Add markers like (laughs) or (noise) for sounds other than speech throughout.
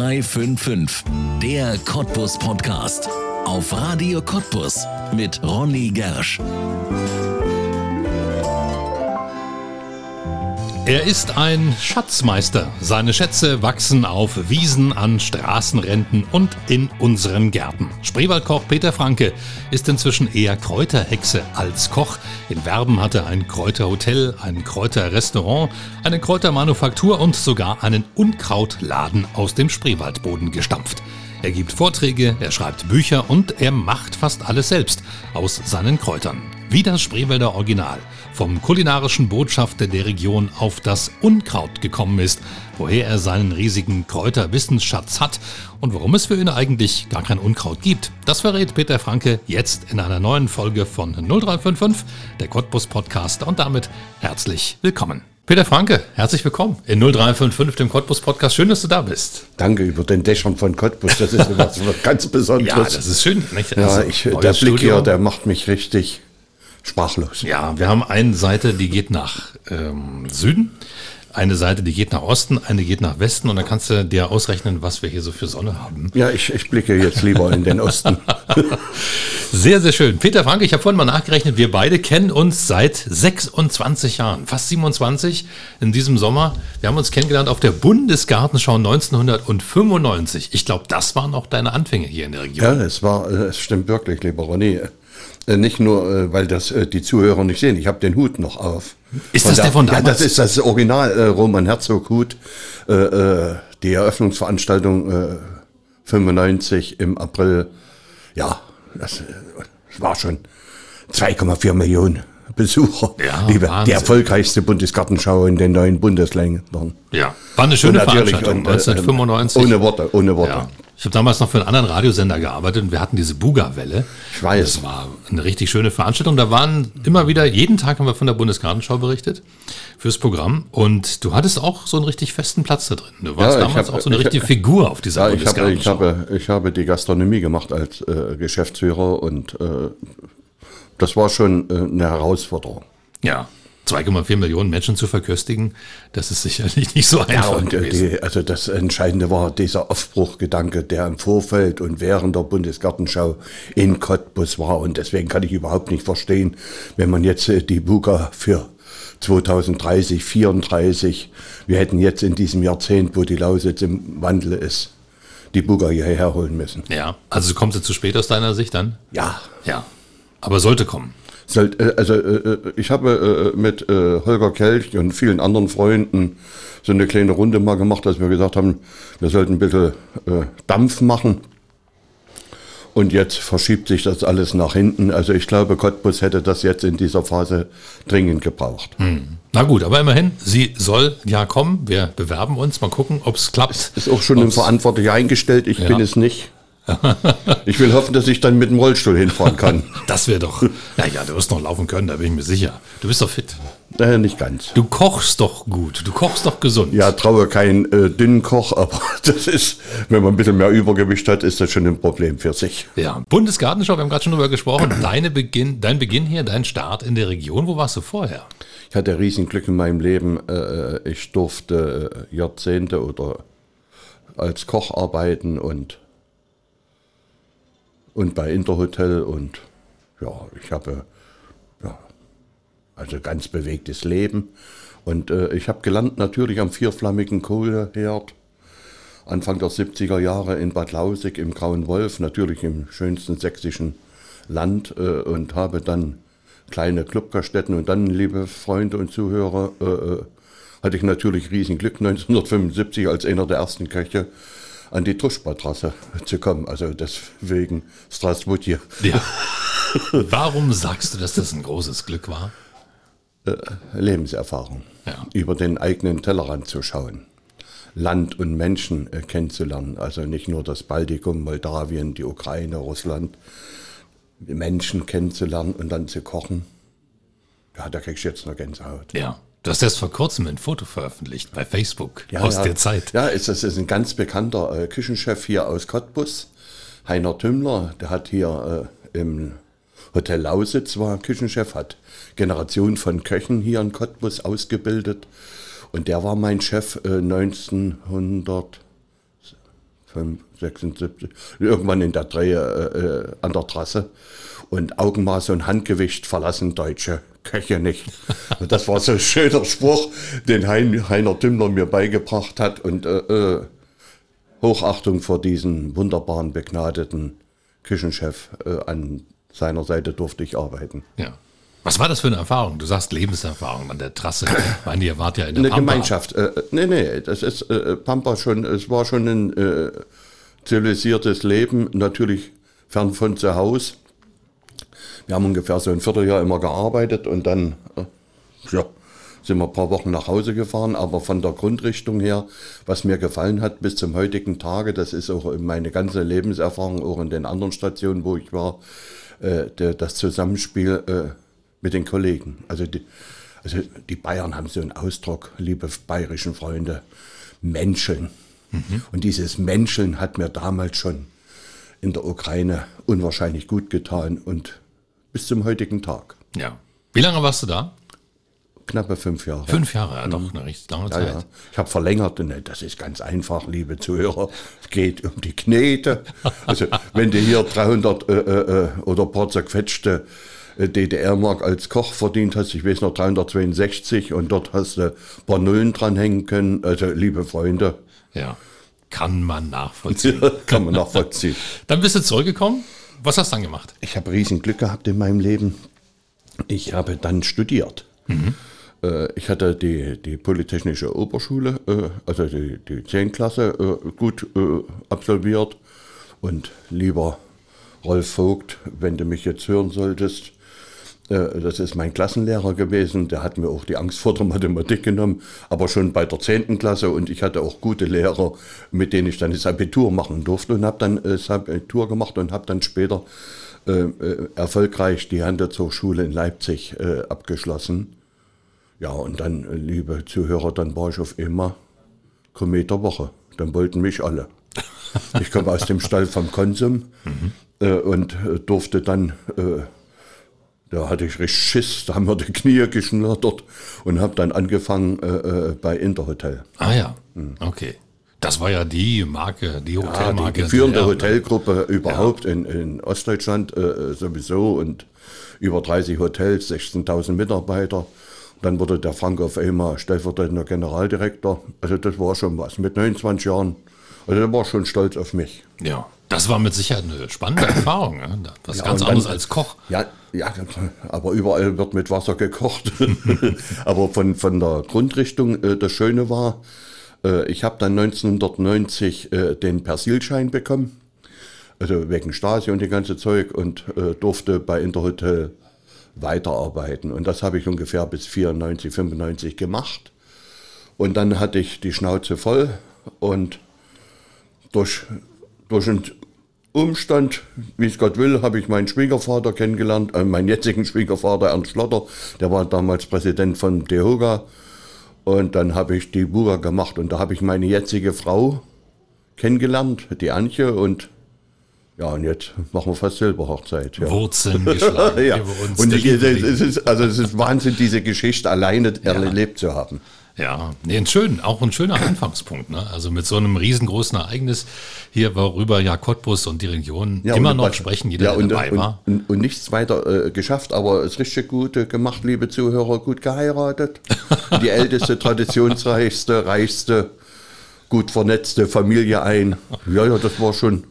0355, der Cottbus Podcast. Auf Radio Cottbus mit Ronny Gersch. Er ist ein Schatzmeister. Seine Schätze wachsen auf Wiesen, an Straßenränden und in unseren Gärten. Spreewaldkoch Peter Franke ist inzwischen eher Kräuterhexe als Koch. In Werben hat er ein Kräuterhotel, ein Kräuterrestaurant, eine Kräutermanufaktur und sogar einen Unkrautladen aus dem Spreewaldboden gestampft. Er gibt Vorträge, er schreibt Bücher und er macht fast alles selbst aus seinen Kräutern. Wie das Spreewälder Original vom kulinarischen Botschafter der Region auf das Unkraut gekommen ist, woher er seinen riesigen Kräuterwissensschatz hat und warum es für ihn eigentlich gar kein Unkraut gibt. Das verrät Peter Franke jetzt in einer neuen Folge von 0355, der Cottbus Podcast und damit herzlich willkommen. Peter Franke, herzlich willkommen in 0355, dem Cottbus Podcast. Schön, dass du da bist. Danke über den Dächern von Cottbus. Das ist (laughs) was ganz Besonderes. Ja, das ist schön. Nicht? Also, ja, ich, der Blick hier, der macht mich richtig sprachlos. Ja, wir haben eine Seite, die geht nach ähm, Süden, eine Seite, die geht nach Osten, eine geht nach Westen und dann kannst du dir ausrechnen, was wir hier so für Sonne haben. Ja, ich, ich blicke jetzt lieber in den Osten. (laughs) sehr, sehr schön. Peter Frank, ich habe vorhin mal nachgerechnet, wir beide kennen uns seit 26 Jahren, fast 27 in diesem Sommer. Wir haben uns kennengelernt auf der Bundesgartenschau 1995. Ich glaube, das waren auch deine Anfänge hier in der Region. Ja, es war, es stimmt wirklich, lieber Ronny. Äh, nicht nur, äh, weil das äh, die Zuhörer nicht sehen. Ich habe den Hut noch auf. Ist von das der von damals? Ja, das ist das Original äh, Roman Herzog Hut. Äh, die Eröffnungsveranstaltung äh, 95 im April. Ja, das, das war schon 2,4 Millionen. Besucher. Ja, Liebe, die erfolgreichste Bundesgartenschau in den neuen Bundesländern. Ja, war eine schöne Veranstaltung, und, 1995. Ohne Worte, ohne Worte. Ja. Ich habe damals noch für einen anderen Radiosender gearbeitet und wir hatten diese Buga-Welle. Ich weiß. Das war eine richtig schöne Veranstaltung. Da waren immer wieder, jeden Tag haben wir von der Bundesgartenschau berichtet fürs Programm. Und du hattest auch so einen richtig festen Platz da drin. Du warst ja, damals hab, auch so eine richtige hab, Figur auf dieser ja, Bundesgartenschau. Ich habe, ich, habe, ich habe die Gastronomie gemacht als äh, Geschäftsführer und äh, das war schon äh, eine Herausforderung. Ja, 2,4 Millionen Menschen zu verköstigen, das ist sicherlich nicht so einfach. Ja, und äh, die, also das Entscheidende war dieser Aufbruchgedanke, der im Vorfeld und während der Bundesgartenschau in Cottbus war. Und deswegen kann ich überhaupt nicht verstehen, wenn man jetzt äh, die Buga für 2030, 34, wir hätten jetzt in diesem Jahrzehnt, wo die Lausitz im Wandel ist, die Buga hierher holen müssen. Ja, also kommt sie zu spät aus deiner Sicht dann? Ja. Ja, aber sollte kommen. Äh, also äh, ich habe äh, mit Holger Kelch und vielen anderen Freunden so eine kleine Runde mal gemacht, dass wir gesagt haben, wir sollten ein bisschen Dampf machen. Und jetzt verschiebt sich das alles nach hinten. Also ich glaube, Cottbus hätte das jetzt in dieser Phase dringend gebraucht. Hm. Na gut, aber immerhin, sie soll ja kommen. Wir bewerben uns, mal gucken, ob es klappt. Ist auch schon ein Verantwortlicher eingestellt. Ich ja. bin es nicht ich will hoffen, dass ich dann mit dem Rollstuhl hinfahren kann. (laughs) Das wäre doch. Naja, du wirst noch laufen können, da bin ich mir sicher. Du bist doch fit. Äh, nicht ganz. Du kochst doch gut. Du kochst doch gesund. Ja, traue keinen äh, dünnen Koch, (laughs) aber das ist, wenn man ein bisschen mehr Übergewicht hat, ist das schon ein Problem für sich. Ja, Bundesgartenschau, wir haben gerade schon drüber gesprochen. Deine Beginn, dein Beginn hier, dein Start in der Region, wo warst du vorher? Ich hatte riesen Glück in meinem Leben. Äh, ich durfte äh, Jahrzehnte oder als Koch arbeiten und und bei Interhotel und ja, ich habe ja, also ganz bewegtes Leben. Und äh, ich habe gelernt natürlich am vierflammigen Kohleherd Anfang der 70er Jahre in Bad Lausig im Grauen Wolf, natürlich im schönsten sächsischen Land äh, und habe dann kleine Clubgaststätten und dann, liebe Freunde und Zuhörer, äh, äh hatte ich natürlich riesen Glück 1975 als einer der ersten Köche an die Tuschbatrasse zu kommen. Also deswegen Strasbourg hier. Ja. (laughs) Warum sagst du, dass das ein großes Glück war? Äh, Lebenserfahrung. Ja. Über den eigenen Tellerrand zu schauen. Land und Menschen äh, kennenzulernen. Also nicht nur das Baltikum, Moldawien, die Ukraine, Russland. Menschen kennenzulernen und dann zu kochen. Ja, da kriegst du jetzt noch Gänsehaut. Ja. Du hast erst vor kurzem ein Foto veröffentlicht bei Facebook ja, aus ja. der Zeit. Ja, ist, das ist ein ganz bekannter äh, Küchenchef hier aus Cottbus, Heiner Tümmler. Der hat hier äh, im Hotel Lausitz war Küchenchef, hat Generationen von Köchen hier in Cottbus ausgebildet. Und der war mein Chef äh, 1900. 76, irgendwann in der Drehe äh, an der Trasse. Und Augenmaß und Handgewicht verlassen Deutsche Köche nicht. Und das war so ein schöner Spruch, den hein, Heiner Tümmler mir beigebracht hat. Und äh, äh, Hochachtung vor diesen wunderbaren, begnadeten Küchenchef. Äh, an seiner Seite durfte ich arbeiten. Ja. Was war das für eine Erfahrung? Du sagst Lebenserfahrung an der Trasse. Meine, ihr wart ja in der Eine Pampa. Gemeinschaft. Äh, nee, nee, das ist äh, Pampa schon, es war schon ein äh, zivilisiertes Leben, natürlich fern von zu Hause. Wir haben ungefähr so ein Vierteljahr immer gearbeitet und dann äh, ja, sind wir ein paar Wochen nach Hause gefahren. Aber von der Grundrichtung her, was mir gefallen hat bis zum heutigen Tage, das ist auch meine ganze Lebenserfahrung, auch in den anderen Stationen, wo ich war, äh, das Zusammenspiel äh, mit den Kollegen. Also die, also die Bayern haben so einen Ausdruck, liebe bayerischen Freunde, Menscheln. Und dieses Menscheln hat mir damals schon in der Ukraine unwahrscheinlich gut getan und bis zum heutigen Tag. Ja. Wie lange warst du da? Knappe fünf Jahre. Fünf Jahre, ja, doch eine recht lange Ja, Zeit. ja. Ich habe verlängert, ne, das ist ganz einfach, liebe Zuhörer. Es geht um die Knete. Also, wenn du hier 300 äh, äh, oder ein paar zerquetschte äh, DDR-Mark als Koch verdient hast, ich weiß noch 362 und dort hast du ein paar Nullen dranhängen können. Also, liebe Freunde, Ja. Kann man nachvollziehen. (laughs) kann man nachvollziehen. Dann bist du zurückgekommen. Was hast du dann gemacht? Ich habe riesen Glück gehabt in meinem Leben. Ich habe dann studiert. Äh, Ich hatte die, die Polytechnische Oberschule, äh, also die, die 10. Klasse, äh, gut absolviert. Und lieber Rolf Vogt, wenn du mich jetzt hören solltest, das ist mein Klassenlehrer gewesen, der hat mir auch die Angst vor der Mathematik genommen, aber schon bei der 10. Klasse und ich hatte auch gute Lehrer, mit denen ich dann das Abitur machen durfte und habe dann äh, das Abitur gemacht und habe dann später äh, äh, erfolgreich die Handelshochschule in Leipzig äh, abgeschlossen. Ja, und dann, äh, liebe Zuhörer, dann war ich auf immer Komet der Woche. Dann wollten mich alle. Ich komme aus dem Stall vom Konsum äh, und äh, durfte dann, äh, da hatte ich richtig Schiss, da haben wir die Knie geschnattert und habe dann angefangen äh, äh, bei Interhotel. Ah ja, okay. Das war ja die Marke, die Ja, Hotelmarke. die, die führende Hotelgruppe überhaupt in, in Ostdeutschland äh, sowieso und über 30 Hotels, 16.000 Mitarbeiter. Dann wurde der Frank auf einmal stellvertretender Generaldirektor. Also das war schon was mit 29 Jahren. Also der war schon stolz auf mich. Ja, das war mit Sicherheit eine spannende Erfahrung. Was Ja, ganz anderes dann- als Koch. Ja, ja, aber überall wird mit Wasser gekocht. (laughs) aber von, von der Grundrichtung, äh, das Schöne war, äh, ich habe dann 1990 äh, den Persilschein bekommen. Also wegen Stasi und die ganze Zeug und äh, durfte bei Interhotel weiterarbeiten. Und das habe ich ungefähr bis 94, 95 gemacht. Und dann hatte ich die Schnauze voll und durch, durch einen Umstand, wie es Gott will, habe ich meinen Schwiegervater kennengelernt, äh, meinen jetzigen Schwiegervater Ernst Schlotter, der war damals Präsident von DEHOGA. Und dann habe ich die Buga gemacht und da habe ich meine jetzige Frau kennengelernt, die Antje. Und ja, und jetzt machen wir fast Silberhochzeit. Ja. Wurzeln (laughs) geschlagen ja. über uns. Und es, ist, also es ist Wahnsinn, diese Geschichte alleine erlebt zu haben. Ja, nee, ein schön, auch ein schöner (clears throat) Anfangspunkt. Ne? Also mit so einem riesengroßen Ereignis hier, worüber ja Cottbus und die Region Ja, immer noch was- sprechen, jeder, ja, und, dabei und, war. Und, und nichts weiter äh, geschafft, aber es ist richtig gut äh, gemacht, liebe Zuhörer, gut geheiratet. Die älteste, (laughs) traditionsreichste, reichste, gut vernetzte Familie ein. Ja, ja, das war schon.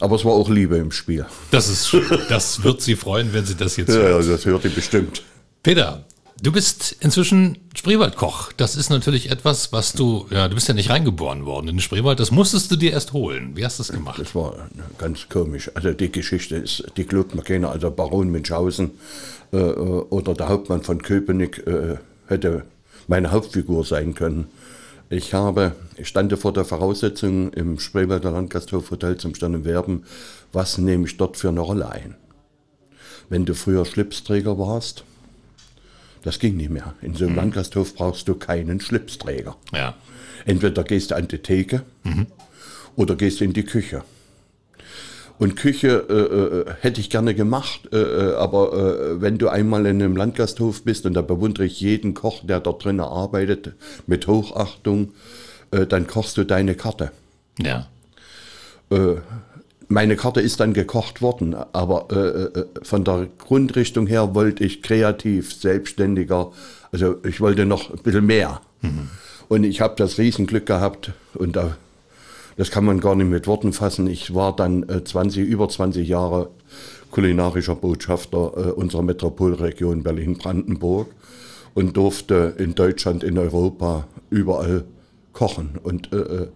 Aber es war auch Liebe im Spiel. Das ist schön. Das wird Sie freuen, wenn Sie das jetzt Ja, hören. ja das hört ihr bestimmt. Peter, du bist inzwischen Spreewaldkoch. Das ist natürlich etwas, was du, ja, du bist ja nicht reingeboren worden in den Spreewald. Das musstest du dir erst holen. Wie hast du das gemacht? Das war ganz komisch. Also die Geschichte ist, die glaubt man keiner. Also Baron Münchhausen äh, äh, oder der Hauptmann von Köpenick äh, hätte meine Hauptfigur sein können. Ich habe, ich stande vor der Voraussetzung im Spreewalder Landgasthof Hotel zum Stern Werben, was nehme ich dort für eine Rolle ein? Wenn du früher Schlipsträger warst, das ging nicht mehr. In so einem Landgasthof brauchst du keinen Schlipsträger. Ja. Entweder gehst du an die Theke oder gehst in die Küche. Und Küche äh, äh, hätte ich gerne gemacht, äh, äh, aber äh, wenn du einmal in einem Landgasthof bist, und da bewundere ich jeden Koch, der dort drinnen arbeitet, mit Hochachtung, äh, dann kochst du deine Karte. Ja. Äh, meine Karte ist dann gekocht worden, aber äh, äh, von der Grundrichtung her wollte ich kreativ, selbstständiger, also ich wollte noch ein bisschen mehr. Mhm. Und ich habe das Riesenglück gehabt und da, das kann man gar nicht mit Worten fassen. Ich war dann äh, 20, über 20 Jahre kulinarischer Botschafter äh, unserer Metropolregion Berlin-Brandenburg und durfte in Deutschland, in Europa überall kochen und äh, äh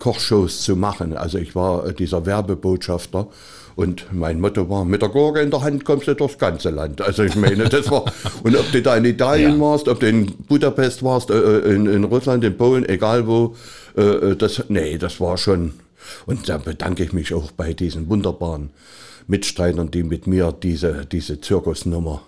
Kochshows zu machen. Also ich war äh, dieser Werbebotschafter und mein Motto war, mit der Gurke in der Hand kommst du durchs ganze Land. Also ich meine, das war, (laughs) und ob du da in Italien ja. warst, ob du in Budapest warst, äh, äh, in, in, Russland, in Polen, egal wo, das, nee, das war schon, und da bedanke ich mich auch bei diesen wunderbaren Mitstreitern, die mit mir diese, diese Zirkusnummer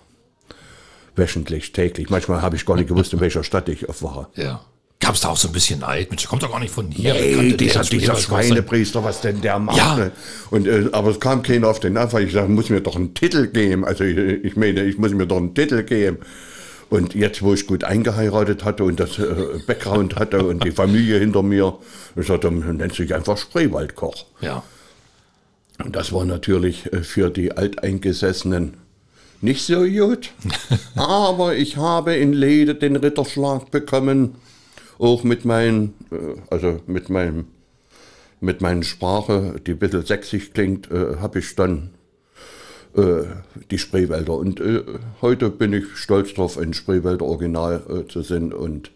wöchentlich, täglich. Manchmal habe ich gar nicht gewusst, in welcher Stadt ich aufwache. Ja. Gab es da auch so ein bisschen Neid? Mensch, kommt doch gar nicht von hier. Nee, dieser, dieser Schweinepriester, was denn der macht. Ja. Ne? Und, äh, aber es kam keiner auf den Anfang. Ich sagte, muss mir doch einen Titel geben. Also ich, ich meine, ich muss mir doch einen Titel geben. Und jetzt, wo ich gut eingeheiratet hatte und das äh, Background hatte und die Familie hinter mir, ich sagte, dann nennt sich einfach Spreewaldkoch. Ja. Und das war natürlich äh, für die Alteingesessenen nicht so gut. (laughs) aber ich habe in Lede den Ritterschlag bekommen auch mit meinen, äh, also mit meinem, mit meiner Sprache, die ein bisschen sächsisch klingt, äh, habe ich dann äh, die Spreewälder. Und äh, heute bin ich stolz darauf, ein Spreewälder Original äh, zu sein und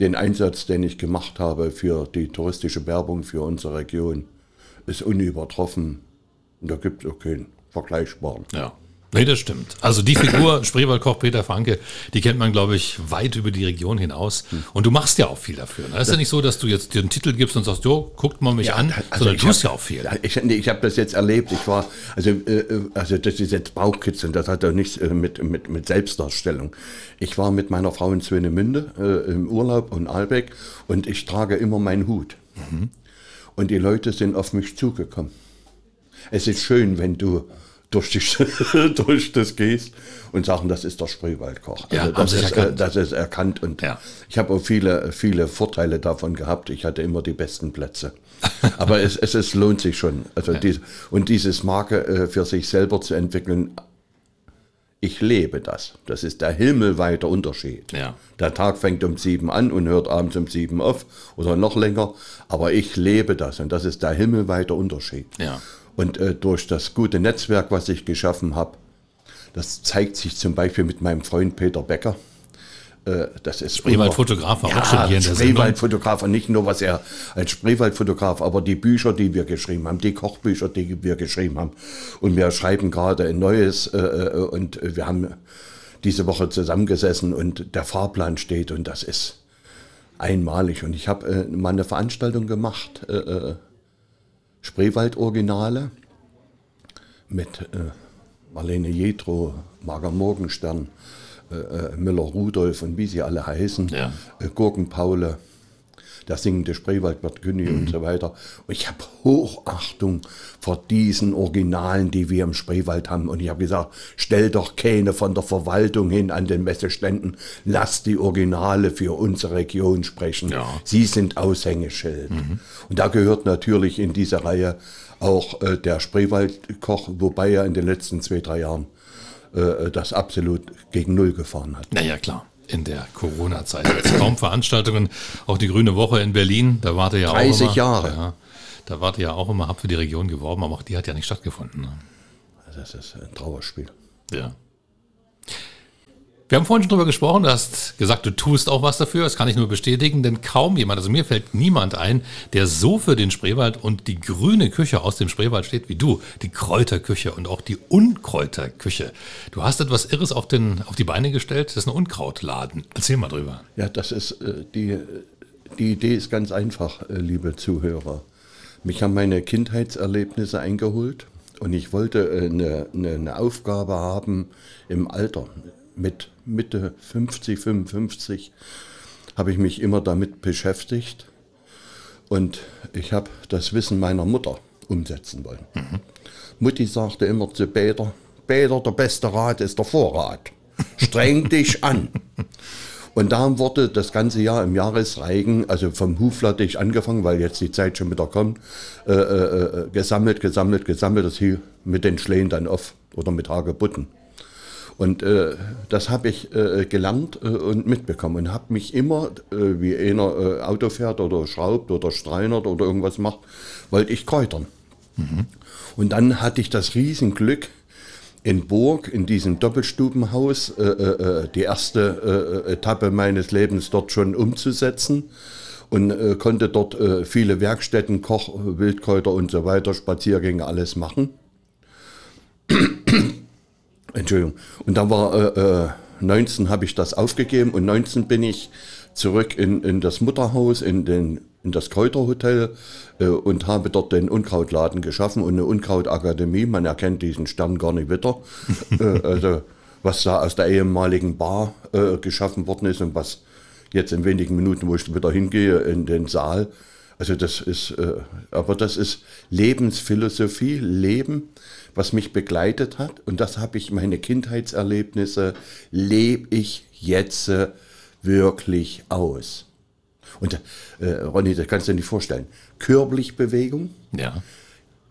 den Einsatz, den ich gemacht habe für die touristische Werbung für unsere Region, ist unübertroffen. Und da gibt es auch keinen vergleichbaren. Ja. Nee, das stimmt. Also die Figur (clears throat) Spreewaldkoch Peter Franke, die kennt man, glaube ich, weit über die Region hinaus. Und du machst ja auch viel dafür. Ne? Es ist ja nicht so, dass du jetzt dir einen Titel gibst und sagst, jo, guckt mal mich ja, an, also sondern du tust ja auch viel. Ich, ich habe das jetzt erlebt. Ich war, also, äh, also das ist jetzt Bauchkitzeln, das hat ja nichts äh, mit, mit, mit Selbstdarstellung. Ich war mit meiner Frau in Swinemünde äh, im Urlaub und Albeck und ich trage immer meinen Hut. Mhm. Und die Leute sind auf mich zugekommen. Es ist schön, wenn du durch, die, (laughs) durch das gehst und sagen, das ist der Spreewaldkoch. Ja, also das, ist, äh, das ist erkannt und ja. ich habe auch viele, viele Vorteile davon gehabt. Ich hatte immer die besten Plätze. (laughs) Aber es, es, es lohnt sich schon. Also ja. dies, und dieses Marke äh, für sich selber zu entwickeln, ich lebe das. Das ist der himmelweite Unterschied. Ja. Der Tag fängt um sieben an und hört abends um sieben auf oder noch länger. Aber ich lebe das und das ist der himmelweite Unterschied. Ja. Und äh, durch das gute Netzwerk, was ich geschaffen habe, das zeigt sich zum Beispiel mit meinem Freund Peter Becker. Äh, das ist Spreewaldfotograf war ja, auch schon hier in der Spreewaldfotograf und nicht nur was er als Spreewaldfotograf, aber die Bücher, die wir geschrieben haben, die Kochbücher, die wir geschrieben haben. Und wir schreiben gerade ein neues äh, äh und wir haben diese Woche zusammengesessen und der Fahrplan steht und das ist einmalig. Und ich habe äh, mal eine Veranstaltung gemacht. Äh, äh Spreewald-Originale mit äh, Marlene Jetro, Marga Morgenstern, äh, äh, Müller-Rudolf und wie sie alle heißen, ja. äh, Gurkenpaule, der singende Spreewaldwirt Günni mhm. und so weiter. Und ich habe Hochachtung vor diesen Originalen, die wir im Spreewald haben. Und ich habe gesagt, stell doch keine von der Verwaltung hin an den Messeständen, lass die Originale für unsere Region sprechen. Ja. Sie sind Aushängeschild. Mhm. Und da gehört natürlich in diese Reihe auch äh, der Spreewaldkoch, wobei er in den letzten zwei, drei Jahren äh, das absolut gegen Null gefahren hat. Naja, klar in der Corona-Zeit. Kaum Veranstaltungen, auch die Grüne Woche in Berlin, da warte ja 30 auch 30 Jahre. Ja, da warte ja auch immer, hab für die Region geworben, aber auch die hat ja nicht stattgefunden. Ne? Das ist ein Trauerspiel. Ja. Wir haben vorhin schon drüber gesprochen, du hast gesagt, du tust auch was dafür, das kann ich nur bestätigen, denn kaum jemand, also mir fällt niemand ein, der so für den Spreewald und die grüne Küche aus dem Spreewald steht wie du, die Kräuterküche und auch die Unkräuterküche. Du hast etwas Irres auf, den, auf die Beine gestellt, das ist ein Unkrautladen. Erzähl mal drüber. Ja, das ist, äh, die, die Idee ist ganz einfach, äh, liebe Zuhörer. Mich haben meine Kindheitserlebnisse eingeholt und ich wollte äh, eine, eine, eine Aufgabe haben im Alter mit Mitte 50, 55 habe ich mich immer damit beschäftigt und ich habe das Wissen meiner Mutter umsetzen wollen. Mhm. Mutti sagte immer zu Peter, Peter, der beste Rat ist der Vorrat. Streng (laughs) dich an. Und da wurde das ganze Jahr im Jahresreigen, also vom Huflattich angefangen, weil jetzt die Zeit schon wieder kommt, äh, äh, gesammelt, gesammelt, gesammelt, das hielt mit den Schlägen dann auf oder mit Hagebutten. Und äh, das habe ich äh, gelernt äh, und mitbekommen und habe mich immer, äh, wie einer äh, Auto fährt oder schraubt oder streinert oder irgendwas macht, wollte ich kräutern. Mhm. Und dann hatte ich das Riesenglück, in Burg, in diesem Doppelstubenhaus, äh, die erste Etappe meines Lebens dort schon umzusetzen und äh, konnte dort äh, viele Werkstätten, Koch, Wildkräuter und so weiter, Spaziergänge, alles machen. Entschuldigung. Und dann war 19 äh, habe ich das aufgegeben und 19 bin ich zurück in, in das Mutterhaus, in, den, in das Kräuterhotel äh, und habe dort den Unkrautladen geschaffen und eine Unkrautakademie. Man erkennt diesen Stern gar nicht wieder. (laughs) äh, also was da aus der ehemaligen Bar äh, geschaffen worden ist und was jetzt in wenigen Minuten, wo ich wieder hingehe, in den Saal. Also das ist, äh, aber das ist Lebensphilosophie, Leben, was mich begleitet hat. Und das habe ich, meine Kindheitserlebnisse, lebe ich jetzt äh, wirklich aus. Und äh, Ronny, das kannst du dir nicht vorstellen. Körperlich-Bewegung. Ja.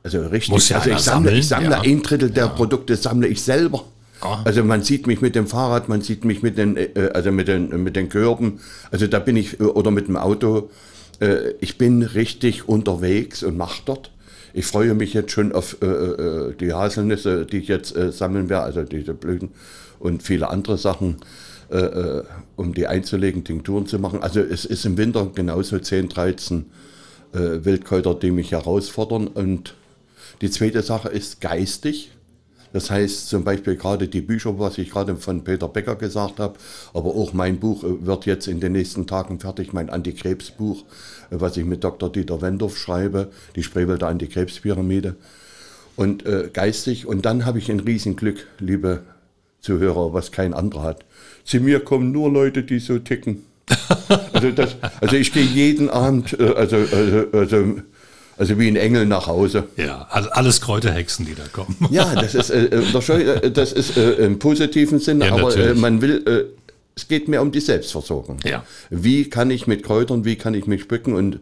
Also richtig. Muss ja also ich sammle, ich sammle ja. ein Drittel der Ja. Produkte sammle ich selber. Ah. Also man sieht mich mit dem Fahrrad, man sieht mich mit den, äh, also mit den, mit den Körben. Also da bin ich, äh, oder mit dem Auto. Äh, ich bin richtig unterwegs und mache dort. Ich freue mich jetzt schon auf äh, äh, die Haselnüsse, die ich jetzt äh, sammeln werde, also diese Blüten und viele andere Sachen, äh, um die einzulegen, Tinkturen zu machen. Also es ist im Winter genauso 10, 13 äh, Wildkräuter, die mich herausfordern. Und die zweite Sache ist geistig. Das heißt zum Beispiel gerade die Bücher, was ich gerade von Peter Becker gesagt habe, aber auch mein Buch äh, wird jetzt in den nächsten Tagen fertig, mein Antikrebsbuch, äh, was ich mit Dr. Dieter Wendorf schreibe, die Spreewälder Antikrebspyramide. Und äh, geistig, und dann habe ich ein Riesenglück, liebe Zuhörer, was kein anderer hat. Zu mir kommen nur Leute, die so ticken. (laughs) Also, das, also ich gehe jeden Abend, äh, also, also, also, also wie ein Engel nach Hause. Ja, also alles Kräuterhexen, die da kommen. (laughs) Ja, das ist, äh, äh, das äh, das ist äh, im positiven Sinne, Ja, aber äh, man will, äh, es geht mir um die Selbstversorgung. Ja. Wie kann ich mit Kräutern, wie kann ich mich bücken und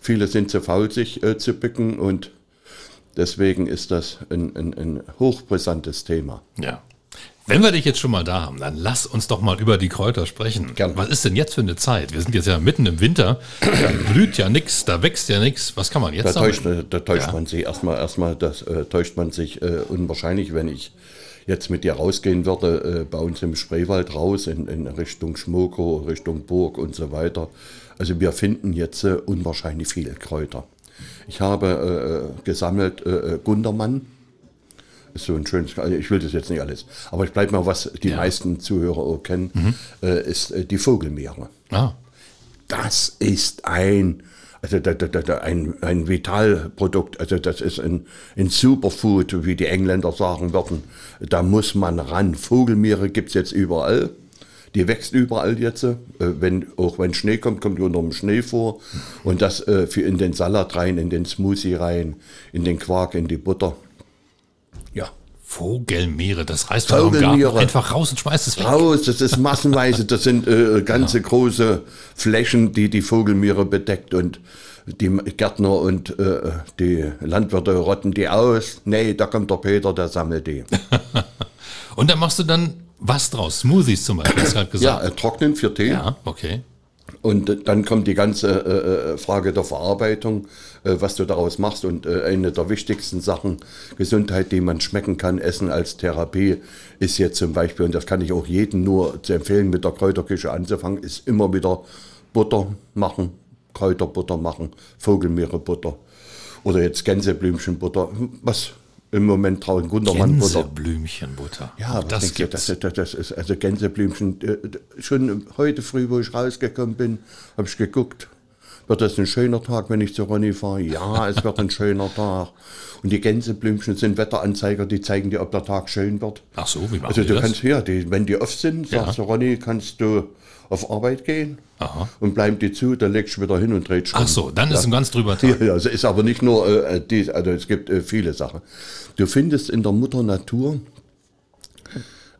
viele sind zu faul, sich zu bücken und deswegen ist das ein, ein, ein hochbrisantes Thema. Ja. Wenn wir dich jetzt schon mal da haben, dann lass uns doch mal über die Kräuter sprechen. Gern. Was ist denn jetzt für eine Zeit? Wir sind jetzt ja mitten im Winter, da blüht ja nichts, da wächst ja nichts. Was kann man jetzt Da sammeln? täuscht, äh, da täuscht Ja. man sich erstmal, erstmal das äh, täuscht man sich äh, unwahrscheinlich, wenn ich jetzt mit dir rausgehen würde, äh, bei uns im Spreewald raus, in, in Richtung Schmoko, Richtung Burg und so weiter. Also wir finden jetzt äh, unwahrscheinlich viele Kräuter. Ich habe äh, gesammelt Gundermann. Ist so ein schönes, also ich will das jetzt nicht alles, aber ich bleibe mal, was die Ja. meisten Zuhörer auch kennen, äh, ist äh, die Vogelmeere Ah, das ist ein, also da, da, da, da, ein, ein Vitalprodukt, also das ist ein, ein Superfood, wie die Engländer sagen würden. Da muss man ran. Vogelmeere gibt es jetzt überall. Die wächst überall jetzt. Äh, wenn, auch wenn Schnee kommt, kommt die unter dem Schnee vor. Und das äh, für in den Salat rein, in den Smoothie rein, in den Quark, in die Butter. Ja. Vogelmeere, das reißt man Vogelmeere. einfach raus und schmeißt es weg. Raus, das ist massenweise, das sind äh, ganze große Flächen, die die Vogelmeere bedeckt und die Gärtner und äh, die Landwirte rotten die aus. Nee, da kommt der Peter, der sammelt die. (laughs) Und dann machst du dann was draus? Smoothies zum Beispiel, hast du gerade Ja, gesagt. äh, trocknen für Tee. Ja, okay. Und dann kommt die ganze äh, äh, Frage der Verarbeitung, äh, was du daraus machst. Und eine der wichtigsten Sachen, Gesundheit, die man schmecken kann, Essen als Therapie, ist jetzt zum Beispiel, und das kann ich auch jedem nur zu empfehlen, mit der Kräuterküche anzufangen, ist immer wieder Butter machen, Kräuterbutter machen, Vogelmeerebutter oder jetzt Gänseblümchenbutter, was im Moment trauen Gundermannbutter. Gänseblümchenbutter. Ja, das, das gibt's. gibt's. Das, das ist also Gänseblümchen. äh, Schon heute früh, wo ich rausgekommen bin, habe ich geguckt. Wird das ein schöner Tag, wenn ich zu Ronny fahre? Ja, es wird ein schöner Tag. Und die Gänseblümchen sind Wetteranzeiger, die zeigen dir, ob der Tag schön wird. Ach so, wie machen Also du das? kannst ja, die, wenn die oft sind, Ja. sagst du, Ronny, kannst du auf Arbeit gehen Aha. und bleibt die zu, dann legst du wieder hin und drehst Ach so, dann ist ein ganz drüber (laughs) Tag. ja, ja, es ist aber nicht nur äh, dies, also es gibt äh, viele Sachen. Du findest in der Mutter Natur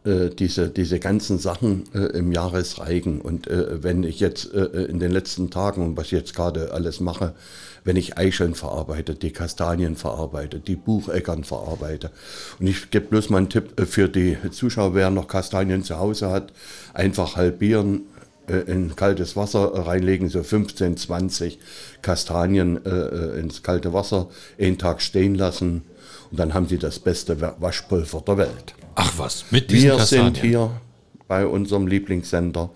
äh, diese, diese ganzen Sachen äh, im Jahresreigen. Und äh, wenn ich jetzt äh, in den letzten Tagen und was ich jetzt gerade alles mache, wenn ich Eicheln verarbeite, die Kastanien verarbeite, die Bucheckern verarbeite. Und ich gebe bloß mal einen Tipp äh, für die Zuschauer, wer noch Kastanien zu Hause hat, einfach halbieren, äh, in kaltes Wasser reinlegen, so 15, 20 Kastanien äh, ins kalte Wasser, einen Tag stehen lassen und dann haben sie das beste Waschpulver der Welt. Ach was, mit diesen Wir Kastanien. sind hier bei unserem Lieblingssender,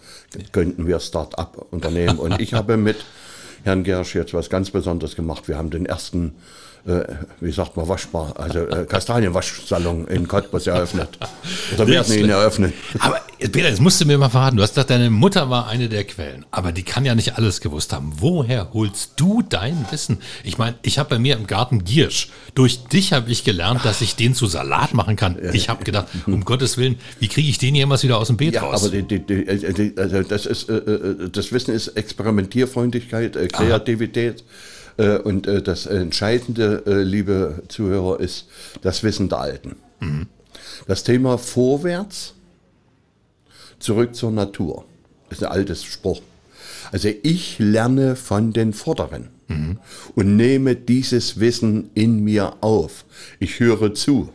könnten wir Start-up-Unternehmen. Und ich habe mit Herrn Gersch jetzt was ganz Besonderes gemacht. Wir haben den ersten, äh, wie sagt man, Waschbar, also äh, Kastanienwaschsalon in Cottbus eröffnet. (laughs) Oder Sehr werden ihn eröffnen. Aber Peter, jetzt musst du mir mal verraten. Du hast gesagt, deine Mutter war eine der Quellen. Aber die kann ja nicht alles gewusst haben. Woher holst du dein Wissen? Ich meine, ich habe bei mir im Garten Giersch. Durch dich habe ich gelernt, dass ich den zu Salat machen kann. Ich habe gedacht, um Gottes Willen, wie kriege ich den jemals wieder aus dem Beet Ja, raus? aber die, die, die, äh, also das, ist, äh, äh, das Wissen ist Experimentierfreundlichkeit, äh, Kreativität. Äh, und äh, das Entscheidende, äh, liebe Zuhörer, ist das Wissen der Alten. Das Thema vorwärts, zurück zur Natur, ist ein altes Spruch. Also ich lerne von den Vorderen und nehme dieses Wissen in mir auf. Ich höre zu.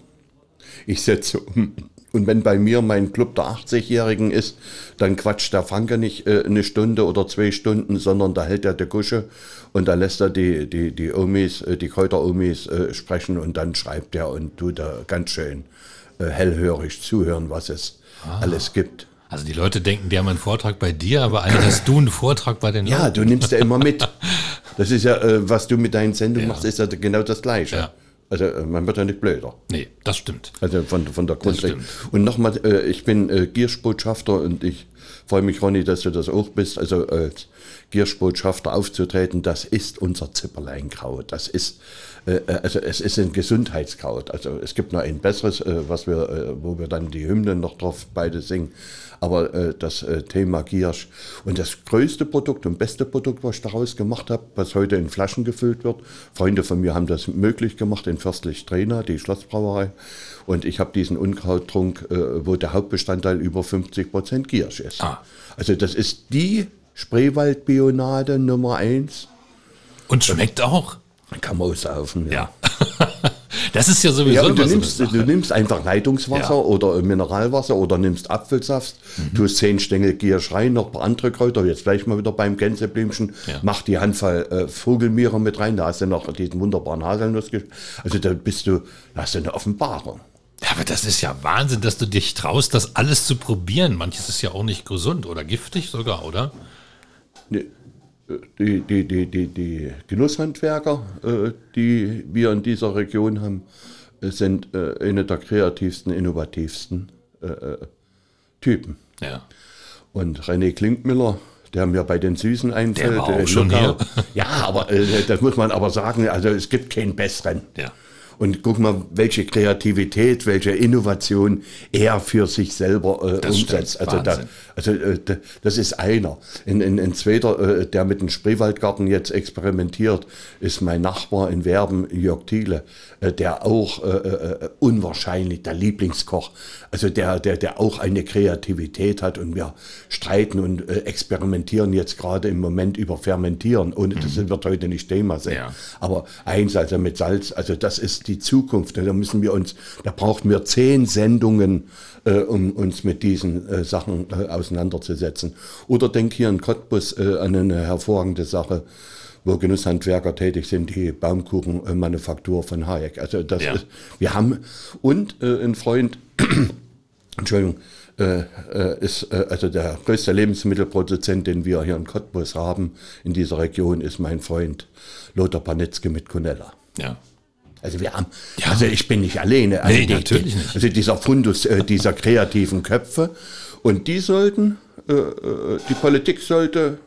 Ich setze um. Und wenn bei mir mein Club der 80-Jährigen ist, dann quatscht der Franke nicht äh, eine Stunde oder zwei Stunden, sondern da hält er die Kusche und da lässt er die, die, die Omis, äh, die Kräuter-Omis äh, sprechen und dann schreibt er und tut da ganz schön äh, hellhörig zuhören, was es alles gibt. Also die Leute denken, die haben einen Vortrag bei dir, aber eigentlich hast du einen Vortrag bei den Ja, Leuten. du nimmst ja immer mit. (laughs) Das ist ja, äh, was du mit deinen Sendungen machst, ist ja genau das Gleiche. Ja. Also äh, man wird ja nicht blöder. Nee, das stimmt. Also von, von der stimmt. Und nochmal, äh, ich bin äh, Gierschbotschafter und ich freue mich, Ronny, dass du das auch bist. Also als Gierschbotschafter aufzutreten, das ist unser Zipperleinkraut. Das ist, äh, äh, also es ist ein Gesundheitskraut. Also es gibt noch ein besseres, äh, was wir, wo wir dann die Hymnen noch drauf beide singen. Aber äh, das äh, Thema Giersch und das größte Produkt und beste Produkt, was ich daraus gemacht habe, was heute in Flaschen gefüllt wird. Freunde von mir haben das möglich gemacht in Fürstlich Trena, die Schlossbrauerei. Und ich habe diesen Unkrauttrunk, äh, wo der Hauptbestandteil über 50 Prozent Giersch ist. Ah. Also das ist die Spreewaldbionade Nummer eins. Und schmeckt auch. Kann man aussaufen. Ja. (laughs) das ist ja sowieso Ja, du so nimmst, Sache. du nimmst einfach Leitungswasser Ja. oder Mineralwasser oder nimmst Apfelsaft, Mhm. tust zehn Stängel Giersch rein, noch ein paar andere Kräuter, jetzt gleich mal wieder beim Gänseblümchen, Ja. mach die Handvoll äh, Vogelmiere mit rein, da hast du noch diesen wunderbaren Haselnuss. Also da bist du, da hast du eine Offenbarung. Ja, aber das ist ja Wahnsinn, dass du dich traust, das alles zu probieren. Manches ist ja auch nicht gesund oder giftig sogar, oder? Nee, Die, die, die, die, die Genusshandwerker, äh, die wir in dieser Region haben, äh, sind äh, eine der kreativsten, innovativsten Typen. Ja. Und René Klinkmüller, der mir bei den Süßen einfällt. Der war auch schon hier. Ja, aber das muss man aber sagen, also es gibt keinen besseren. Ja. Und guck mal, welche Kreativität, welche Innovation er für sich selber äh, Das umsetzt. stimmt, Also, da. Also äh, da, das ist einer. Ein, ein, ein zweiter, äh, der mit dem Spreewaldgarten jetzt experimentiert, ist mein Nachbar in Werben, Jörg Thiele, äh, der auch äh, äh, unwahrscheinlich der Lieblingskoch, also der, der, der auch eine Kreativität hat und wir streiten und äh, experimentieren jetzt gerade im Moment über Fermentieren. Ohne das wird heute nicht Thema sein. Mhm. Ja. Aber eins, also mit Salz, also das ist die Zukunft. Da müssen wir uns, da brauchen wir zehn Sendungen, äh, um uns mit diesen äh, Sachen äh, auseinanderzusetzen. Oder denk hier in Cottbus äh, an eine hervorragende Sache, wo Genusshandwerker tätig sind, die Baumkuchenmanufaktur von Hayek. Also das Ja. ist, wir haben, und äh, ein Freund, (coughs) Entschuldigung, äh, ist also der größte Lebensmittelproduzent, den wir hier in Cottbus haben, in dieser Region, ist mein Freund Lothar Panitzke mit Conella. Ja. Also wir haben, Ja. also ich bin nicht alleine. Also Nee, natürlich nicht. Also dieser Fundus äh, dieser kreativen Köpfe. Und die sollten, äh, äh, die Politik sollte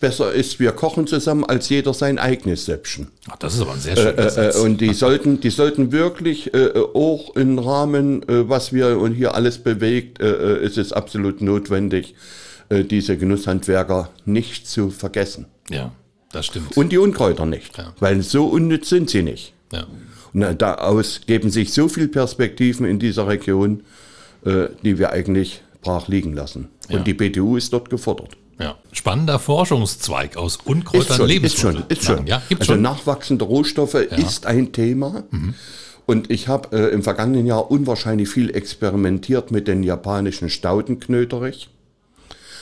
besser ist, wir kochen zusammen, als jeder sein eigenes Säppchen. Ach, das ist aber ein sehr schöner Äh, äh, Satz. und die sollten, die sollten wirklich äh, äh, auch im Rahmen, äh, was wir und hier alles bewegt, äh, äh, ist es absolut notwendig, äh, diese Genusshandwerker nicht zu vergessen. ja, das stimmt. Und die Unkräuter nicht, Ja. weil so unnütz sind sie nicht. Ja. Und daraus geben sich so viele Perspektiven in dieser Region. äh, die wir eigentlich brach liegen lassen. Und Ja. die BTU ist dort gefordert. Ja. Spannender Forschungszweig aus Unkräutern schon, ist Lebensmittel. schon, ist schon. Ja, also schon. nachwachsende Rohstoffe ist ein Thema. Und ich habe äh, im vergangenen Jahr unwahrscheinlich viel experimentiert mit den japanischen Staudenknöterich.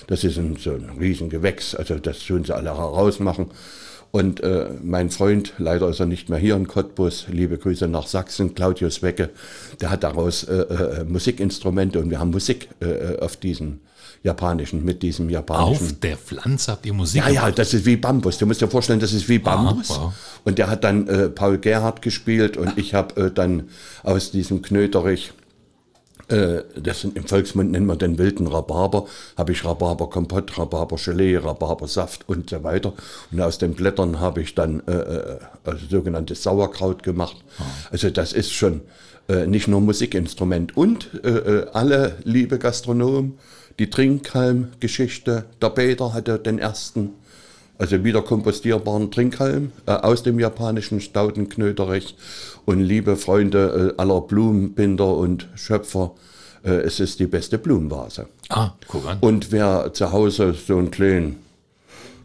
Das ist ein, so ein Riesengewächs, also das tun sie alle herausmachen. Und äh, mein Freund, leider ist er nicht mehr hier in Cottbus, liebe Grüße nach Sachsen, Claudius Wecke, der hat daraus äh, äh, Musikinstrumente und wir haben Musik äh, auf diesen japanischen, mit diesem japanischen. Auf der Pflanze habt ihr Musik Ja, ja, das ist wie Bambus. Du musst dir vorstellen, das ist wie Bambus. wow. Und der hat dann äh, Paul Gerhardt gespielt und ich habe äh, dann aus diesem Knöterich, äh, das sind, im Volksmund nennt man den wilden Rhabarber, habe ich Rhabarberkompott, Rhabarbergelee, Rhabarbersaft und so weiter. Und aus den Blättern habe ich dann äh, äh, also sogenanntes Sauerkraut gemacht. Also das ist schon äh, nicht nur Musikinstrument. Und äh, äh, alle liebe Gastronomen, die Trinkhalm-Geschichte, der Peter hatte den ersten also wieder kompostierbaren Trinkhalm äh, aus dem japanischen Staudenknöterich. Und liebe Freunde äh, aller Blumenbinder und Schöpfer, äh, es ist die beste Blumenvase. Ah, guck an. Und wer zu Hause so einen kleinen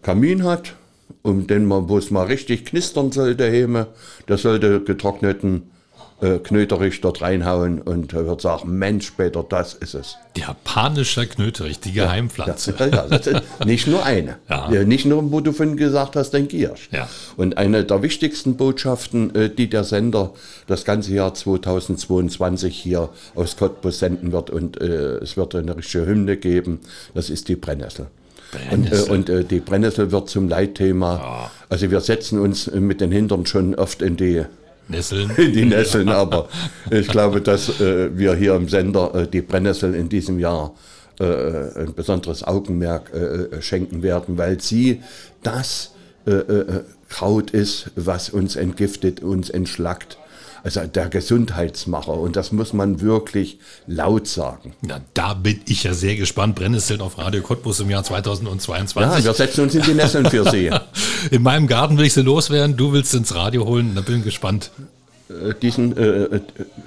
Kamin hat, um den man, wo es mal richtig knistern sollte, heme, der sollte getrockneten äh, Knöterich dort reinhauen und er wird sagen, Mensch, Peter, das ist es. Japanischer Knöterich, die Geheimpflanze. Ja, ja, ist (laughs) nicht nur eine. Ja. Ja, Nicht nur, wo du vorhin gesagt hast, den Giersch. Ja. Und eine der wichtigsten Botschaften, äh, die der Sender das ganze Jahr 2022 hier aus Cottbus senden wird und äh, es wird eine richtige Hymne geben, das ist die Brennnessel. Und, äh, Brennnessel. und äh, die Brennnessel wird zum Leitthema. Also wir setzen uns mit den Hintern schon oft in die Nesseln. (laughs) die Nesseln, aber ich glaube, dass äh, wir hier im Sender äh, die Brennnessel in diesem Jahr äh, ein besonderes Augenmerk äh, schenken werden, weil sie das äh, äh, Kraut ist, was uns entgiftet, uns entschlackt. Also der Gesundheitsmacher und das muss man wirklich laut sagen. Na, da bin ich ja sehr gespannt. Brennnesseln auf Radio Cottbus im Jahr Ja, 2022. wir setzen uns in die Nesseln für Sie. (laughs) In meinem Garten will ich sie loswerden, du willst sie ins Radio holen, da bin ich gespannt. Äh, Diesen äh, äh,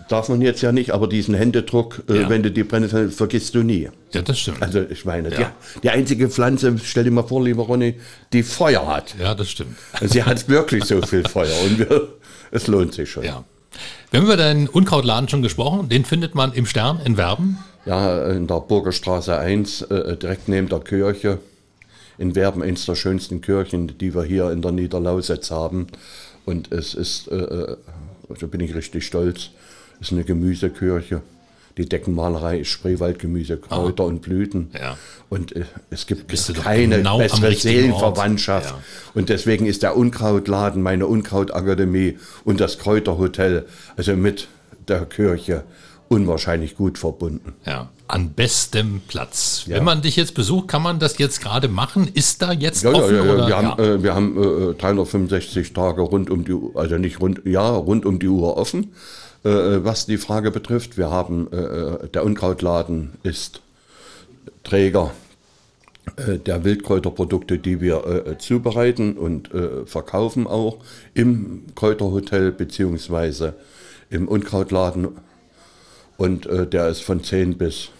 darf man jetzt ja nicht, aber diesen Händedruck, äh, Ja. wenn du die Brennnessel vergisst du nie. Ja, das stimmt. Also ich meine, Ja. die, die einzige Pflanze, stell dir mal vor, lieber Ronny, die Feuer hat. ja, das stimmt. Sie hat wirklich so viel Feuer und wir, es lohnt sich schon. Ja. Wir haben über deinen Unkrautladen schon gesprochen. Den findet man im Stern in Werben. Ja, in der Burgerstraße 1, äh, direkt neben der Kirche. In Werben, eines der schönsten Kirchen, die wir hier in der Niederlausitz haben. Und es ist, äh, äh, da bin ich richtig stolz, es ist eine Gemüsekirche. Die Deckenmalerei ist Spreewaldgemüse, Kräuter und Blüten. Ja. Und äh, es gibt keine genau bessere Seelenverwandtschaft. Ja. Und deswegen ist der Unkrautladen, meine Unkrautakademie und das Kräuterhotel, also mit der Kirche, unwahrscheinlich gut verbunden. Ja. An bestem Platz. Ja. Wenn man dich jetzt besucht, kann man das jetzt gerade machen? Ist da jetzt Ja, ja, offen? ja, ja. oder? Wir haben, äh, wir haben äh, 365 Tage rund um die Uhr, also nicht rund, ja, rund um die Uhr offen. Äh, was die Frage betrifft, wir haben, äh, der Unkrautladen ist Träger äh, der Wildkräuterprodukte, die wir äh, zubereiten und äh, verkaufen auch im Kräuterhotel beziehungsweise im Unkrautladen. Und äh, der ist von 10 bis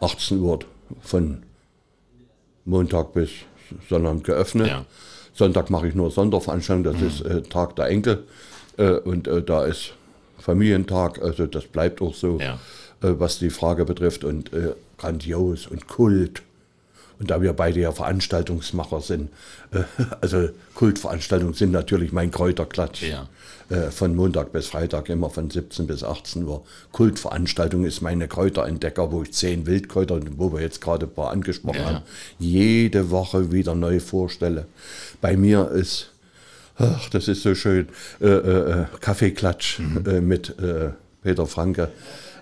18 Uhr von Montag bis Sonntag geöffnet. Ja. Sonntag mache ich nur Sonderveranstaltungen, das ist äh, Tag der Enkel. Äh, und äh, da ist Familientag, also das bleibt auch so, Ja. äh, was die Frage betrifft. Und äh, grandios und Kult. Und da wir beide ja Veranstaltungsmacher sind, äh, (laughs) also Kultveranstaltungen sind natürlich mein Kräuterklatsch. Ja. Äh, von Montag bis Freitag immer von 17 bis 18 Uhr. Kultveranstaltung ist meine Kräuterentdecker, wo ich zehn Wildkräuter, wo wir jetzt gerade ein paar angesprochen Ja. haben, jede Woche wieder neu vorstelle. Bei mir ist, ach, das ist so schön, äh, äh, äh, Kaffeeklatsch äh, mit äh, Peter Franke.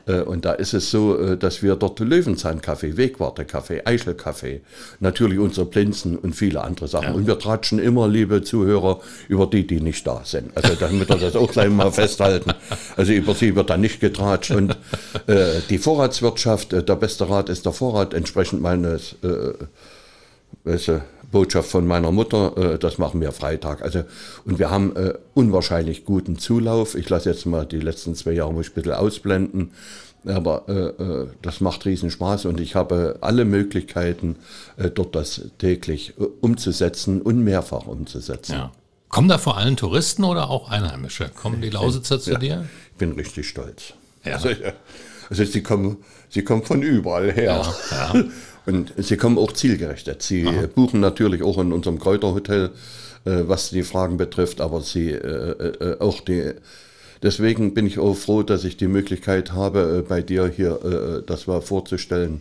Äh, Und da ist es so, dass wir dort Löwenzahnkaffee, Wegwartekaffee, Eichelkaffee, natürlich unsere Plinzen und viele andere Sachen. Und wir tratschen immer, liebe Zuhörer, über die, die nicht da sind. Also damit wir das auch gleich mal (laughs) festhalten. Also über sie wird da nicht getratscht. Und äh, die Vorratswirtschaft, der beste Rat ist der Vorrat, entsprechend meines äh, welche Botschaft von meiner Mutter, äh, das machen wir Freitag. Also, und wir haben äh, unwahrscheinlich guten Zulauf. Ich lasse jetzt mal die letzten zwei Jahre muss ich ein bisschen ausblenden. Aber äh, äh, das macht riesen Spaß und ich habe alle Möglichkeiten, äh, dort das täglich äh, umzusetzen und mehrfach umzusetzen. Ja. Kommen da vor allem Touristen oder auch Einheimische? Kommen die Lausitzer zu Ja, dir? Ich bin richtig stolz. Ja. Also, also sie, kommen, sie kommen von überall her. Ja. (laughs) Und sie kommen auch zielgerichtet. Sie buchen natürlich auch in unserem Kräuterhotel, äh, was die Fragen betrifft, aber sie äh, äh, auch die. Deswegen bin ich auch froh, dass ich die Möglichkeit habe, äh, bei dir hier äh, das mal vorzustellen.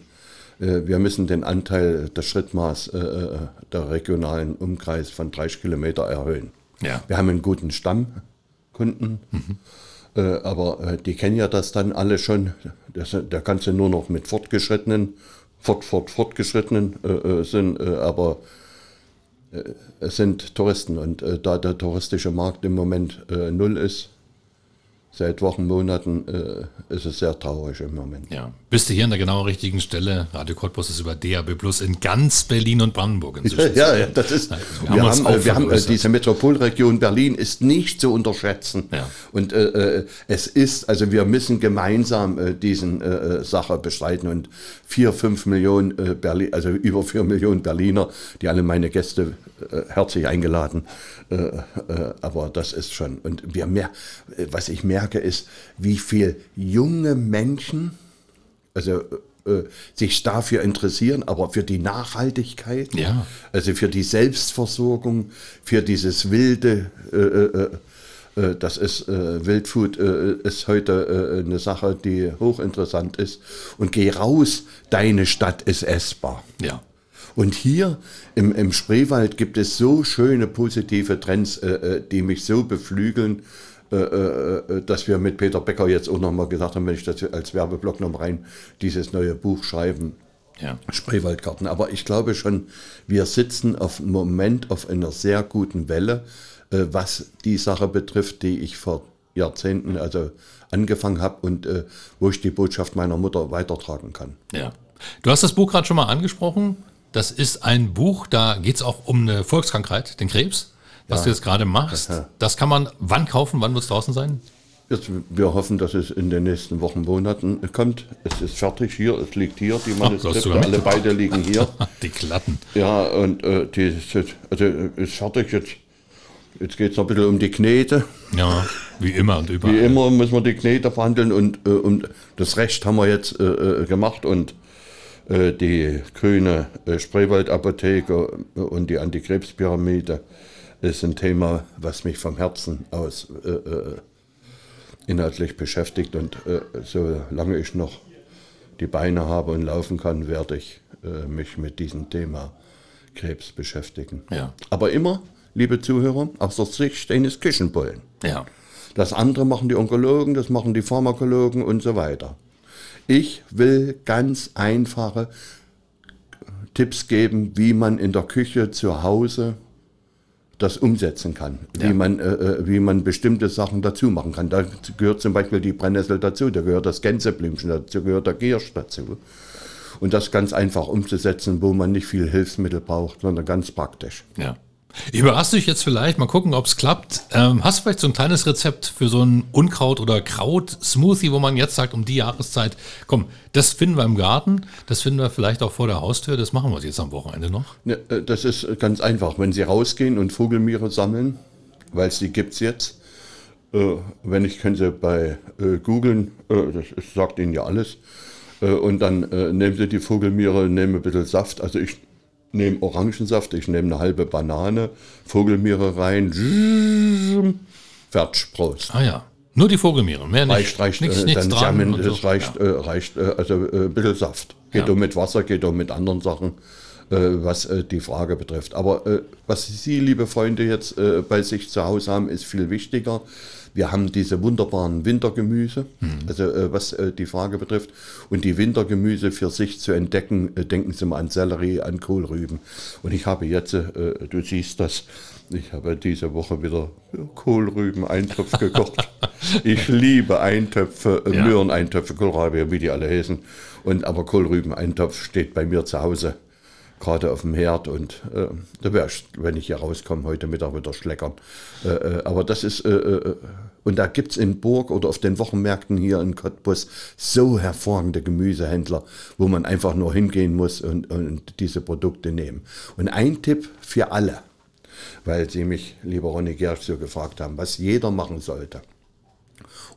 Äh, Wir müssen den Anteil, das Schrittmaß äh, äh, der regionalen Umkreis von 30 Kilometer erhöhen. Ja. Wir haben einen guten Stammkunden, äh, aber äh, die kennen ja das dann alle schon. Das, da kannst du nur noch mit Fortgeschrittenen, fort, fort, Fortgeschrittenen äh, äh, sind, äh, aber äh, es sind Touristen und äh, da der touristische Markt im Moment null ist, seit Wochen, Monaten, ist es sehr traurig im Moment. Ja. Bist du hier an der genau richtigen Stelle? Radio Cottbus ist über DAB Plus in ganz Berlin und Brandenburg inzwischen. Ja, ja, das ist. Wir Wir, haben haben, äh, wir haben äh, vergrößert. diese Metropolregion Berlin ist nicht zu unterschätzen. Ja. Und äh, äh, es ist, also wir müssen gemeinsam äh, diesen äh, Sache bestreiten und vier, fünf Millionen äh, Berlin, also über vier Millionen Berliner, die alle meine Gäste herzlich eingeladen. Aber das ist schon. Und wir mehr, was ich merke, ist, wie viel junge Menschen also äh, sich dafür interessieren, aber für die Nachhaltigkeit, Ja. also für die Selbstversorgung, für dieses wilde, äh, äh, äh, das ist äh, Wildfood äh, ist heute äh, eine Sache, die hochinteressant ist. Und geh raus, deine Stadt ist essbar. Ja. Und hier im, im Spreewald gibt es so schöne positive Trends, äh, äh, die mich so beflügeln, äh, äh, äh, dass wir mit Peter Becker jetzt auch nochmal gesagt haben, wenn ich das als Werbeblock noch rein, dieses neue Buch schreiben, Ja. Spreewaldgarten. Aber ich glaube schon, wir sitzen auf im Moment auf einer sehr guten Welle, äh, was die Sache betrifft, die ich vor Jahrzehnten also angefangen habe und äh, wo ich die Botschaft meiner Mutter weitertragen kann. Ja. Du hast das Buch gerade schon mal angesprochen. Das ist ein Buch, da geht es auch um eine Volkskrankheit, den Krebs, was du jetzt gerade machst. Das kann man wann kaufen? Wann wird es draußen sein? Jetzt, wir hoffen, dass es in den nächsten Wochen, Monaten kommt. Es ist fertig hier, es liegt hier, die Manuskripte, alle beide liegen hier. (laughs) Die Klatten. Ja, und äh, die ist, jetzt- also, ist fertig. Jetzt, jetzt geht es noch ein bisschen um die Knete. Ja, wie immer und überall. Wie immer müssen wir die Knete verhandeln und äh, um das Recht haben wir jetzt äh, äh, gemacht und äh, die grüne äh, Spreewaldapotheke und die Antikrebspyramide ist ein Thema, was mich vom Herzen aus äh, äh, inhaltlich beschäftigt und äh, solange ich noch die Beine habe und laufen kann, werde ich äh, mich mit diesem Thema Krebs beschäftigen. Ja. Aber immer, liebe Zuhörer, aus der Sicht eines Küchenbullen. Ja. Das andere machen die Onkologen, das machen die Pharmakologen und so weiter. Ich will ganz einfache Tipps geben, wie man in der Küche zu Hause das umsetzen kann, Ja. wie, man, äh, äh, wie man bestimmte Sachen dazu machen kann. Da gehört zum Beispiel die Brennnessel dazu, da gehört das Gänseblümchen dazu, gehört der Giersch dazu. Und das ganz einfach umzusetzen, wo man nicht viel Hilfsmittel braucht, sondern ganz praktisch. Ja. Ich überrasse dich jetzt vielleicht, mal gucken, ob es klappt. Ähm, hast du vielleicht so ein kleines Rezept für so ein Unkraut- oder Kraut-Smoothie, wo man jetzt sagt, um die Jahreszeit, komm, das finden wir im Garten, das finden wir vielleicht auch vor der Haustür, das machen wir jetzt am Wochenende noch. Ne, äh, Das ist ganz einfach. Wenn Sie rausgehen und Vogelmiere sammeln, weil es die gibt es jetzt, äh, wenn ich, können Sie bei äh, googeln, äh, das sagt Ihnen ja alles, äh, und dann äh, nehmen Sie die Vogelmiere, nehmen ein bisschen Saft, also ich nehme Orangensaft, ich nehme eine halbe Banane, Vogelmiere rein, fertig, Prost. Ah ja, nur die Vogelmiere, mehr nicht. Reicht, reicht, nichts, äh, nichts dann und so. reicht, Ja. äh, reicht äh, also äh, ein bisschen Saft. Geht Ja. auch mit Wasser, geht auch mit anderen Sachen, äh, was äh, die Frage betrifft. Aber äh, was Sie, liebe Freunde, jetzt bei sich zu Hause haben, ist viel wichtiger. Wir haben diese wunderbaren Wintergemüse, also äh, was äh, die Frage betrifft. Und die Wintergemüse für sich zu entdecken, äh, denken Sie mal an Sellerie, an Kohlrüben. Und ich habe jetzt, äh, du siehst das, ich habe diese Woche wieder Kohlrüben-Eintopf gekocht. (laughs) ich liebe Eintöpfe, äh, Ja. Möhreneintopfe, Kohlrabi, wie die alle heißen. Und aber Kohlrüben-Eintopf steht bei mir zu Hause gerade auf dem Herd und äh, da wäre ich, wenn ich hier rauskomme, heute Mittag wieder schleckern. Äh, äh, aber das ist, äh, äh, und da gibt es in Burg oder auf den Wochenmärkten hier in Cottbus so hervorragende Gemüsehändler, wo man einfach nur hingehen muss und, und diese Produkte nehmen. Und ein Tipp für alle, weil Sie mich, lieber Ronny Gersch, so gefragt haben, was jeder machen sollte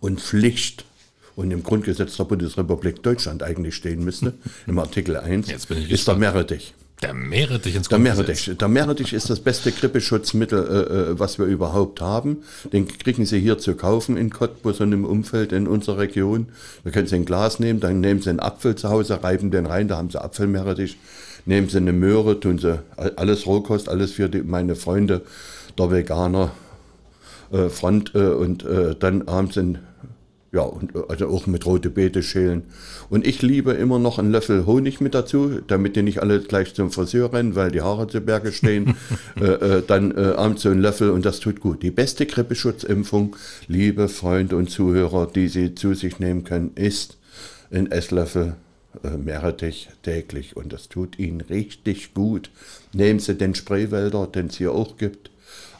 und Pflicht und im Grundgesetz der Bundesrepublik Deutschland eigentlich stehen müsste, im Artikel 1, Jetzt bin ich ist der. Meerrettich. Der Meerrettich ins Der. Meerrettich. Der Meerrettich ist das beste Grippeschutzmittel, äh, äh, was wir überhaupt haben. Den kriegen Sie hier zu kaufen in Cottbus und im Umfeld in unserer Region. Da können Sie ein Glas nehmen, dann nehmen Sie einen Apfel zu Hause, reiben den rein, da haben Sie Apfelmeerrettich. Nehmen Sie eine Möhre, tun Sie alles Rohkost, alles für die, meine Freunde der Veganer äh, Front äh, und äh, dann abends in ja, und, äh, also auch mit rote Beete schälen. Und ich liebe immer noch einen Löffel Honig mit dazu, damit die nicht alle gleich zum Friseur rennen, weil die Haare zu Berge stehen. (laughs) äh, äh, dann äh, abends so einen Löffel und das tut gut. Die beste Grippeschutzimpfung, liebe Freunde und Zuhörer, die Sie zu sich nehmen können, ist ein Esslöffel äh, Meerrettich täglich. Und das tut Ihnen richtig gut. Nehmen Sie den Spraywälder, den es hier auch gibt.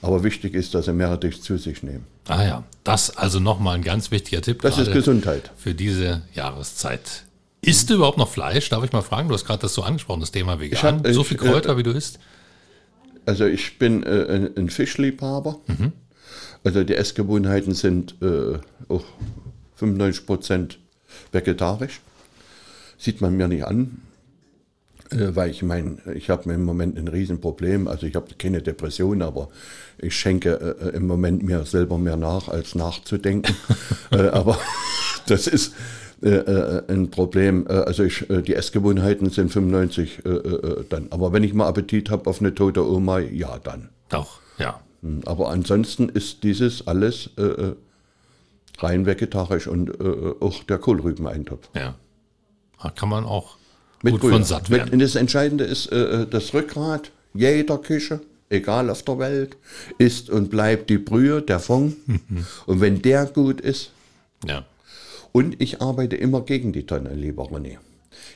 Aber wichtig ist, dass Sie Meerrettich zu sich nehmen. Ah ja, das also nochmal ein ganz wichtiger Tipp. Das ist Gesundheit. Für diese Jahreszeit. Isst du überhaupt noch Fleisch? Darf ich mal fragen? Du hast gerade das so angesprochen, das Thema vegan. hab- so ich, viel Kräuter, äh, wie du isst? Also ich bin äh, ein, ein Fischliebhaber. Also die Essgewohnheiten sind äh, auch 95 Prozent vegetarisch. Sieht man mir nicht an, äh, weil ich meine, ich habe im Moment ein Riesenproblem. Also ich habe keine Depression, aber ich schenke äh, im Moment mir selber mehr nach, als nachzudenken. (laughs) äh, aber (laughs) das ist äh, äh, ein Problem. Äh, also ich, äh, die Essgewohnheiten sind 95 äh, äh, dann. Aber wenn ich mal Appetit habe auf eine tote Oma, ja dann. Doch, ja. Hm, Aber ansonsten ist dieses alles äh, äh, rein vegetarisch und äh, auch der Kohlrübeneintopf. Ja. Da kann man auch Mit gut Brühe. von satt Mit- werden. Und das Entscheidende ist äh, äh, das Rückgrat jeder Küche, egal auf der Welt, ist und bleibt die Brühe, der Fond. (laughs) und wenn der gut ist, Ja. und ich arbeite immer gegen die Tonne, lieber René.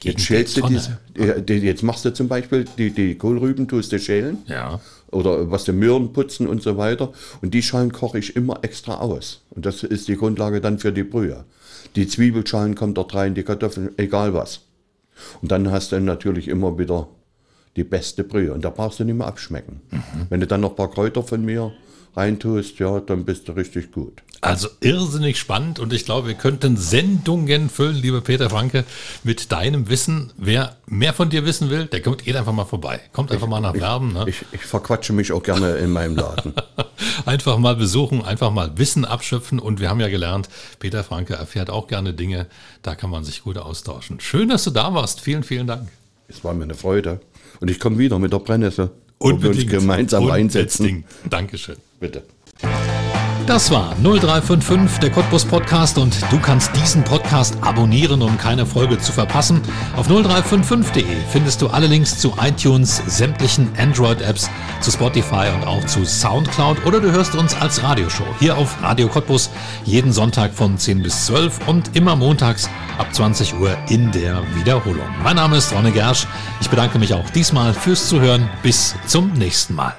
Gegen Jetzt, schälst die du diese, die- jetzt machst du zum Beispiel die, die Kohlrüben, tust du schälen Ja. oder was die Möhren putzen und so weiter. Und die Schalen koche ich immer extra aus. Und das ist die Grundlage dann für die Brühe. Die Zwiebelschalen kommen dort rein, die Kartoffeln, egal was. Und dann hast du natürlich immer wieder die beste Brühe. Und da brauchst du nicht mehr abschmecken. Wenn du dann noch ein paar Kräuter von mir reintust, ja, dann bist du richtig gut. Also irrsinnig spannend und ich glaube, wir könnten Sendungen füllen, lieber Peter Franke, mit deinem Wissen. Wer mehr von dir wissen will, der kommt, geht einfach mal vorbei. Kommt einfach mal nach Werben. Ne? Ich, ich verquatsche mich auch gerne in meinem Laden. (laughs) Einfach mal besuchen, einfach mal Wissen abschöpfen und wir haben ja gelernt, Peter Franke erfährt auch gerne Dinge, da kann man sich gut austauschen. Schön, dass du da warst. Vielen, vielen Dank. Es war mir eine Freude. Und ich komme wieder mit der Brennnessel. wo wir uns gemeinsam reinsetzen. Unbedingt. Dankeschön. Bitte. Das war 0355, der Cottbus Podcast und du kannst diesen Podcast abonnieren, um keine Folge zu verpassen. Auf 0355.de findest du alle Links zu iTunes, sämtlichen Android-Apps, zu Spotify und auch zu Soundcloud oder du hörst uns als Radioshow hier auf Radio Cottbus jeden Sonntag von 10 bis 12 und immer montags ab 20 Uhr in der Wiederholung. Mein Name ist Ronne Gersch. Ich bedanke mich auch diesmal fürs Zuhören. Bis zum nächsten Mal.